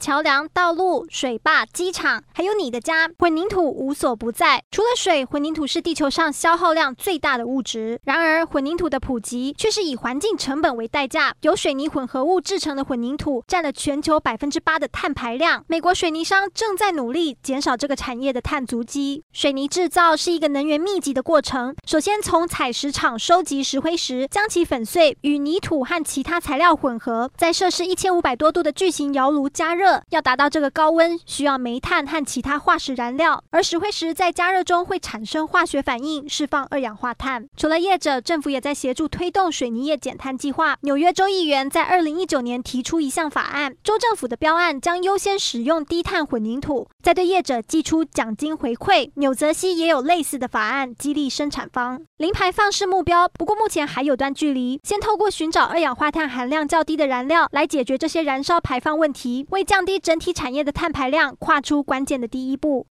桥梁、道路、水坝、机场，还有你的家，混凝土无所不在。除了水，混凝土是地球上消耗量最大的物质。然而，混凝土的普及却是以环境成本为代价。由水泥混合物制成的混凝土占了全球百分之八的碳排量。美国水泥商正在努力减少这个产业的碳足迹。水泥制造是一个能源密集的过程。首先，从采石场收集石灰石，将其粉碎，与泥土和其他材料混合，在摄氏一千五百多度的巨型窑炉加热。要达到这个高温，需要煤炭和其他化石燃料，而石灰石在加热中会产生化学反应，释放二氧化碳。除了业者，政府也在协助推动水泥业减碳计划。纽约州议员在二零一九年提出一项法案，州政府的标案将优先使用低碳混凝土，再对业者寄出奖金回馈。纽泽西也有类似的法案，激励生产方。零排放是目标，不过目前还有段距离。先透过寻找二氧化碳含量较低的燃料来解决这些燃烧排放问题，为降降低整体产业的碳排量跨出关键的第一步。